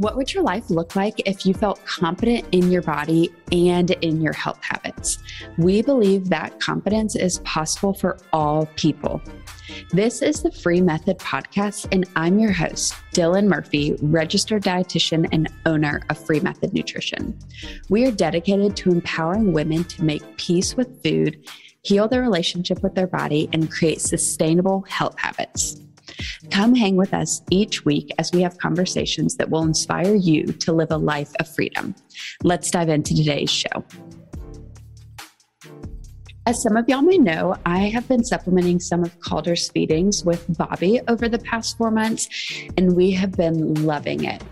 What would your life look like if you felt confident in your body and in your health habits? We believe that confidence is possible for all people. This is the Free Method Podcast, and I'm your host, Dylan Murphy, registered dietitian and owner of Free Method Nutrition. We are dedicated to empowering women to make peace with food, heal their relationship with their body, and create sustainable health habits. Come hang with us each week as we have conversations that will inspire you to live a life of freedom. Let's dive into today's show. As some of y'all may know, I have been supplementing some of Calder's feedings with Bobbie over the past four months, and we have been loving it.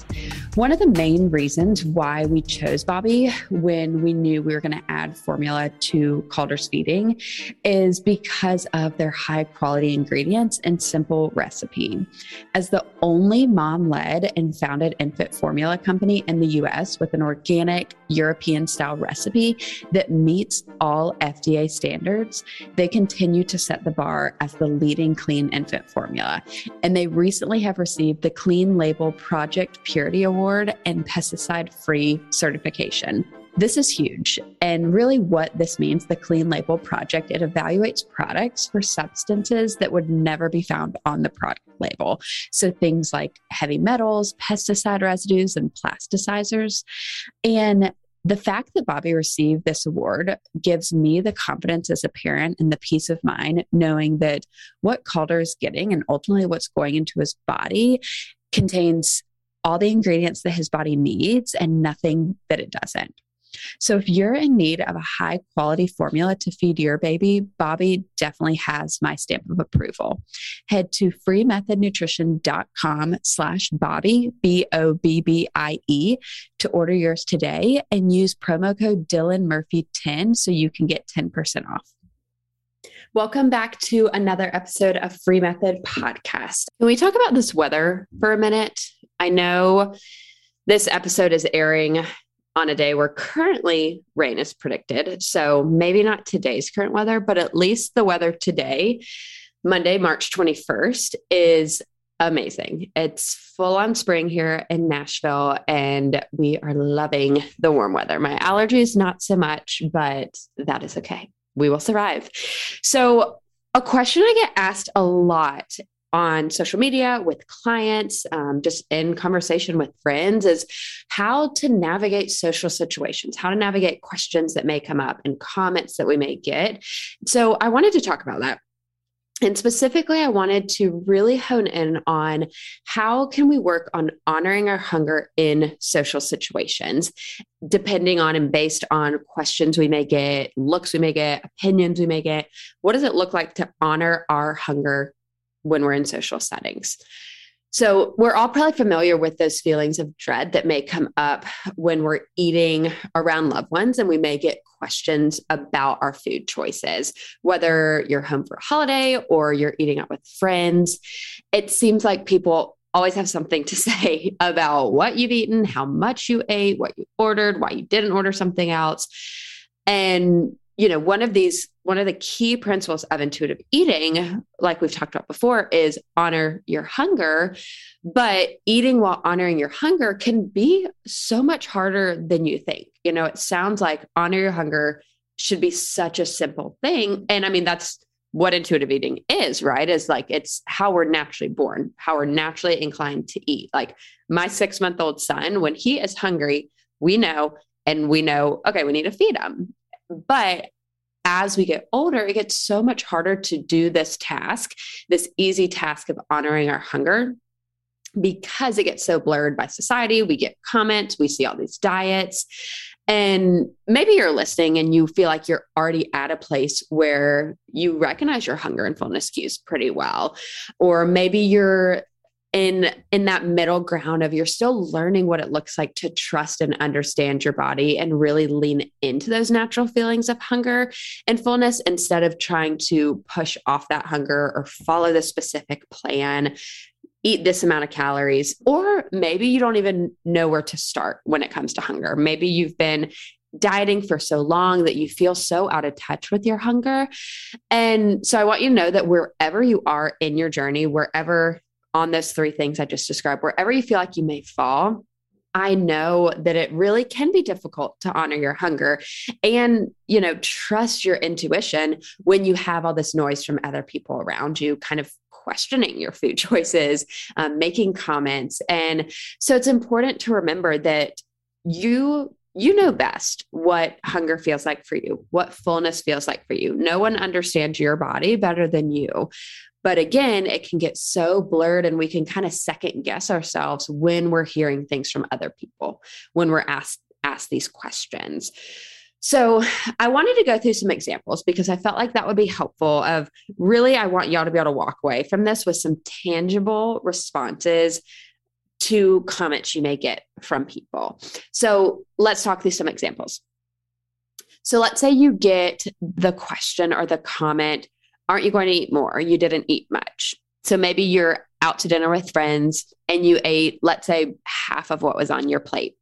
One of the main reasons why we chose Bobbie when we knew we were going to add formula to Calder's feeding is because of their high quality ingredients and simple recipe. As the only mom led and founded infant formula company in the US with an organic European style recipe that meets all FDA standards, they continue to set the bar as the leading clean infant formula. And they recently have received the Clean Label Project Purity Award and pesticide free certification. This is huge. And really, what this means the Clean Label Project, it evaluates products for substances that would never be found on the product label. So things like heavy metals, pesticide residues, and plasticizers. And the fact that Bobbie received this award gives me the confidence as a parent and the peace of mind knowing that what Calder is getting and ultimately what's going into his body contains all the ingredients that his body needs and nothing that it doesn't. So, if you're in need of a high quality formula to feed your baby, Bobbie definitely has my stamp of approval. Head to freemethodnutrition.com slash Bobbie, B O B B I E, to order yours today and use promo code Dylan Murphy 10 so you can get 10% off. Welcome back to another episode of Free Method Podcast. Can we talk about this weather for a minute? I know this episode is airing on a day where currently rain is predicted. So maybe not today's current weather, but at least the weather today, Monday, March 21st, is amazing. It's full on spring here in Nashville, and we are loving the warm weather. My allergies, not so much, but that is okay. We will survive. So, a question I get asked a lot on social media with clients, um, just in conversation with friends, is how to navigate social situations, how to navigate questions that may come up and comments that we may get. So I wanted to talk about that. And specifically, I wanted to really hone in on how can we work on honoring our hunger in social situations, depending on and based on questions we may get, looks we may get, opinions we may get. What does it look like to honor our hunger when we're in social settings. So, we're all probably familiar with those feelings of dread that may come up when we're eating around loved ones, and we may get questions about our food choices, whether you're home for a holiday or you're eating out with friends. It seems like people always have something to say about what you've eaten, how much you ate, what you ordered, why you didn't order something else. And you know, one of these, one of the key principles of intuitive eating, like we've talked about before, is honor your hunger. But eating while honoring your hunger can be so much harder than you think. You know, it sounds like honor your hunger should be such a simple thing. And I mean, that's what intuitive eating is, right? Is like it's how we're naturally born, how we're naturally inclined to eat. Like my six month old son, when he is hungry, we know and we know, okay, we need to feed him. But as we get older, it gets so much harder to do this task, this easy task of honoring our hunger, because it gets so blurred by society. We get comments, we see all these diets. And maybe you're listening and you feel like you're already at a place where you recognize your hunger and fullness cues pretty well. Or maybe you're in in that middle ground of you're still learning what it looks like to trust and understand your body and really lean into those natural feelings of hunger and fullness instead of trying to push off that hunger or follow the specific plan eat this amount of calories or maybe you don't even know where to start when it comes to hunger. Maybe you've been dieting for so long that you feel so out of touch with your hunger. And so i want you to know that wherever you are in your journey wherever on those three things I just described, wherever you feel like you may fall, I know that it really can be difficult to honor your hunger and, you know, trust your intuition when you have all this noise from other people around you, kind of questioning your food choices, um, making comments. And so it's important to remember that you you know best what hunger feels like for you, what fullness feels like for you. No one understands your body better than you. But again, it can get so blurred and we can kind of second guess ourselves when we're hearing things from other people, when we're asked asked these questions. So, I wanted to go through some examples because I felt like that would be helpful of really I want y'all to be able to walk away from this with some tangible responses to comments you may get from people. So let's talk through some examples. So let's say you get the question or the comment, Aren't you going to eat more? You didn't eat much. So maybe you're out to dinner with friends and you ate, let's say, half of what was on your plate.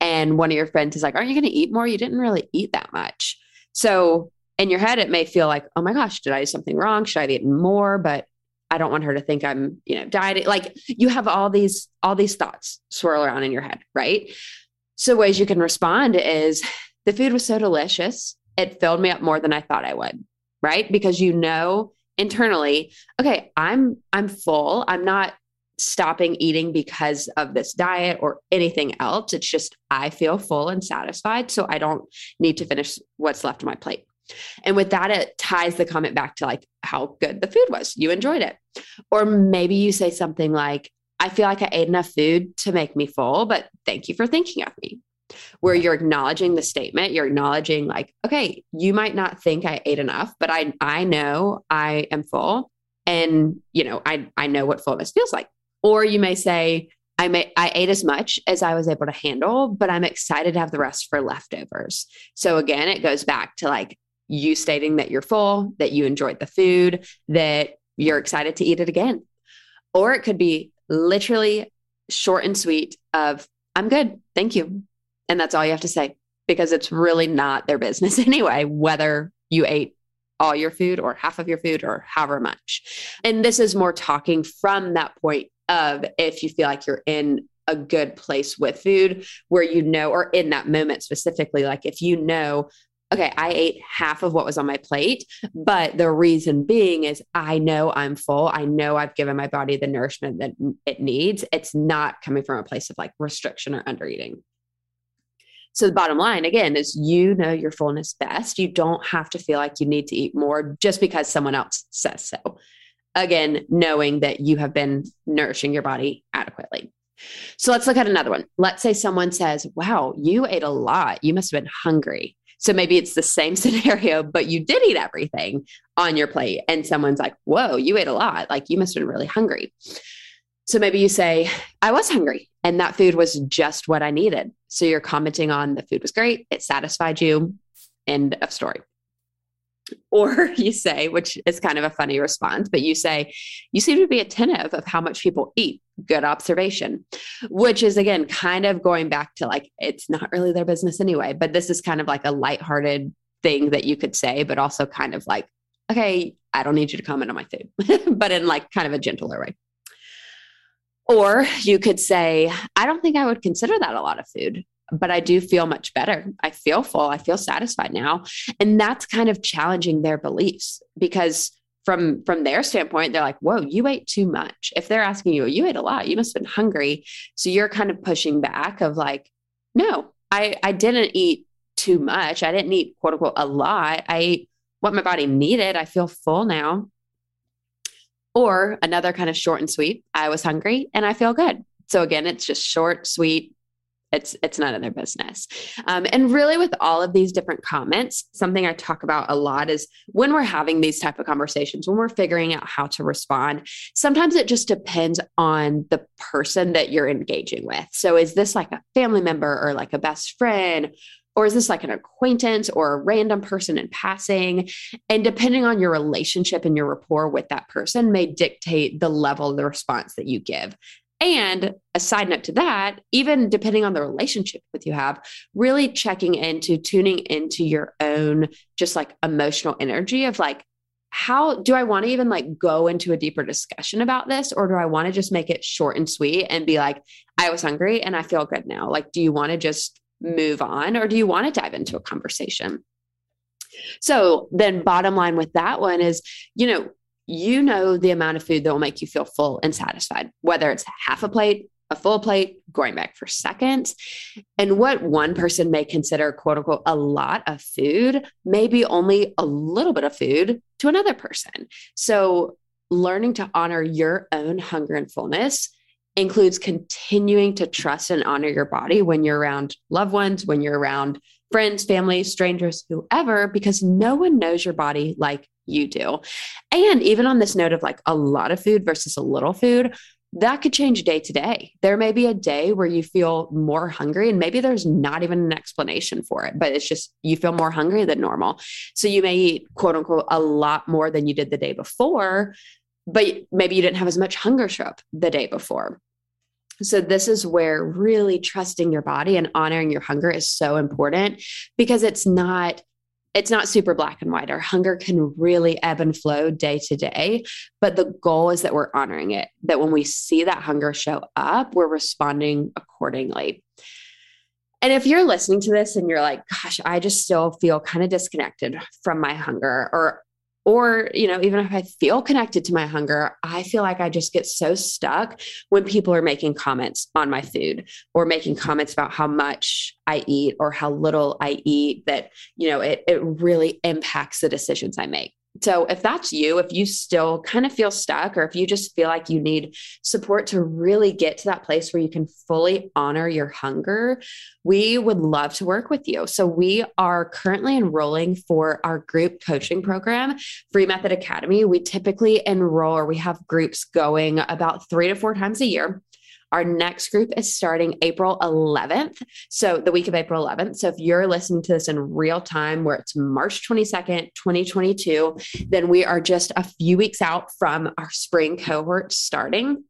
And one of your friends is like, Aren't you going to eat more? You didn't really eat that much. So in your head, it may feel like, Oh my gosh, did I do something wrong? Should I have eaten more? But I don't want her to think I'm, you know, dieting. Like you have all these, all these thoughts swirl around in your head, right? So ways you can respond is the food was so delicious. It filled me up more than I thought I would, right? Because you know internally, okay, I'm I'm full. I'm not stopping eating because of this diet or anything else. It's just I feel full and satisfied. So I don't need to finish what's left of my plate. And with that, it ties the comment back to like how good the food was. You enjoyed it. Or maybe you say something like, I feel like I ate enough food to make me full, but thank you for thinking of me. Where you're acknowledging the statement, you're acknowledging, like, okay, you might not think I ate enough, but I I know I am full. And you know, I I know what fullness feels like. Or you may say, I may I ate as much as I was able to handle, but I'm excited to have the rest for leftovers. So again, it goes back to like you stating that you're full, that you enjoyed the food, that you're excited to eat it again. Or it could be literally short and sweet of I'm good. Thank you. And that's all you have to say because it's really not their business anyway whether you ate all your food or half of your food or however much. And this is more talking from that point of if you feel like you're in a good place with food where you know, or in that moment specifically, like if you know, okay, I ate half of what was on my plate, but the reason being is I know I'm full. I know I've given my body the nourishment that it needs. It's not coming from a place of like restriction or undereating. So the bottom line again is you know your fullness best. You don't have to feel like you need to eat more just because someone else says so. Again, knowing that you have been nourishing your body adequately. So let's look at another one. Let's say someone says, Wow, you ate a lot. You must have been hungry. So maybe it's the same scenario, but you did eat everything on your plate. And someone's like, whoa, you ate a lot. Like you must have been really hungry. So maybe you say, I was hungry and that food was just what I needed. So you're commenting on the food was great. It satisfied you. End of story. Or you say, which is kind of a funny response, but you say, you seem to be attentive of how much people eat. Good observation, which is again kind of going back to like, it's not really their business anyway, but this is kind of like a lighthearted thing that you could say, but also kind of like, okay, I don't need you to comment on my food, but in like kind of a gentler way. Or you could say, I don't think I would consider that a lot of food but I do feel much better. I feel full. I feel satisfied now. And that's kind of challenging their beliefs because from from their standpoint, they're like, whoa, you ate too much. If they're asking you, you ate a lot, you must have been hungry. So you're kind of pushing back of like, no, I, I didn't eat too much. I didn't eat quote unquote a lot. I ate what my body needed. I feel full now. Or another kind of short and sweet. I was hungry and I feel good. So again, it's just short, sweet, it's it's none of their business um, and really with all of these different comments something i talk about a lot is when we're having these type of conversations when we're figuring out how to respond sometimes it just depends on the person that you're engaging with so is this like a family member or like a best friend or is this like an acquaintance or a random person in passing? And depending on your relationship and your rapport with that person, may dictate the level of the response that you give. And a side note to that, even depending on the relationship with you have, really checking into tuning into your own just like emotional energy of like, how do I want to even like go into a deeper discussion about this? Or do I want to just make it short and sweet and be like, I was hungry and I feel good now? Like, do you want to just move on or do you want to dive into a conversation? So then bottom line with that one is, you know, you know the amount of food that will make you feel full and satisfied, whether it's half a plate, a full plate, going back for seconds. And what one person may consider, quote unquote, a lot of food, maybe only a little bit of food to another person. So, learning to honor your own hunger and fullness includes continuing to trust and honor your body when you're around loved ones, when you're around friends, family, strangers, whoever, because no one knows your body like you do. And even on this note of like a lot of food versus a little food, that could change day to day. There may be a day where you feel more hungry, and maybe there's not even an explanation for it, but it's just you feel more hungry than normal. So you may eat, quote unquote, a lot more than you did the day before, but maybe you didn't have as much hunger show up the day before. So, this is where really trusting your body and honoring your hunger is so important because it's not it's not super black and white. Our hunger can really ebb and flow day to day, but the goal is that we're honoring it, that when we see that hunger show up, we're responding accordingly. And if you're listening to this and you're like, gosh, I just still feel kind of disconnected from my hunger, or or, you know, even if I feel connected to my hunger, I feel like I just get so stuck when people are making comments on my food or making comments about how much I eat or how little I eat that, you know, it, it really impacts the decisions I make. So, if that's you, if you still kind of feel stuck, or if you just feel like you need support to really get to that place where you can fully honor your hunger, we would love to work with you. So, we are currently enrolling for our group coaching program, Free Method Academy. We typically enroll or we have groups going about three to four times a year. Our next group is starting April 11th. So, the week of April 11th. So, if you're listening to this in real time, where it's March 22nd, 2022, then we are just a few weeks out from our spring cohort starting.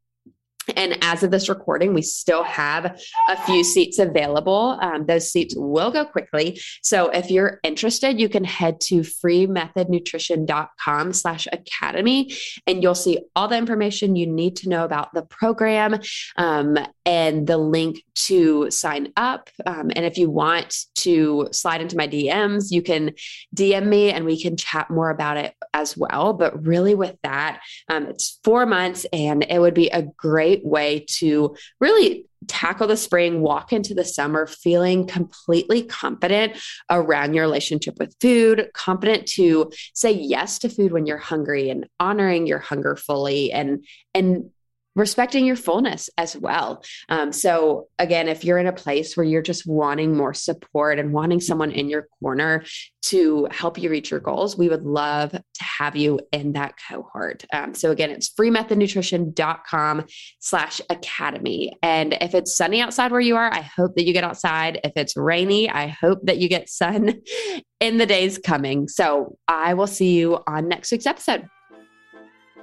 And as of this recording, we still have a few seats available. Um, those seats will go quickly. So if you're interested, you can head to freemethodnutrition.com slash academy and you'll see all the information you need to know about the program um, and the link to sign up. Um, and if you want to slide into my DMs, you can DM me and we can chat more about it as well. But really, with that, um, it's four months and it would be a great great way to really tackle the spring, walk into the summer feeling completely confident around your relationship with food, confident to say yes to food when you're hungry and honoring your hunger fully and and respecting your fullness as well. Um, so, again, if you're in a place where you're just wanting more support and wanting someone in your corner to help you reach your goals, we would love to have you in that cohort. Um, so, again, it's freemethodnutrition.com slash academy. And if it's sunny outside where you are, I hope that you get outside. If it's rainy, I hope that you get sun in the days coming. So, I will see you on next week's episode.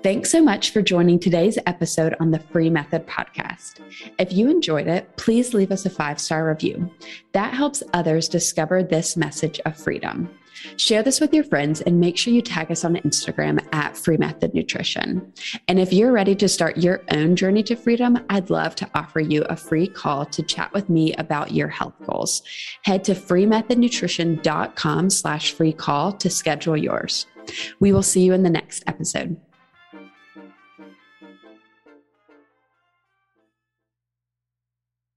Thanks so much for joining today's episode on the Free Method podcast. If you enjoyed it, please leave us a five star review. That helps others discover this message of freedom. Share this with your friends and make sure you tag us on Instagram at Free Method Nutrition. And if you're ready to start your own journey to freedom, I'd love to offer you a free call to chat with me about your health goals. Head to freemethodnutrition.com slash free call to schedule yours. We will see you in the next episode.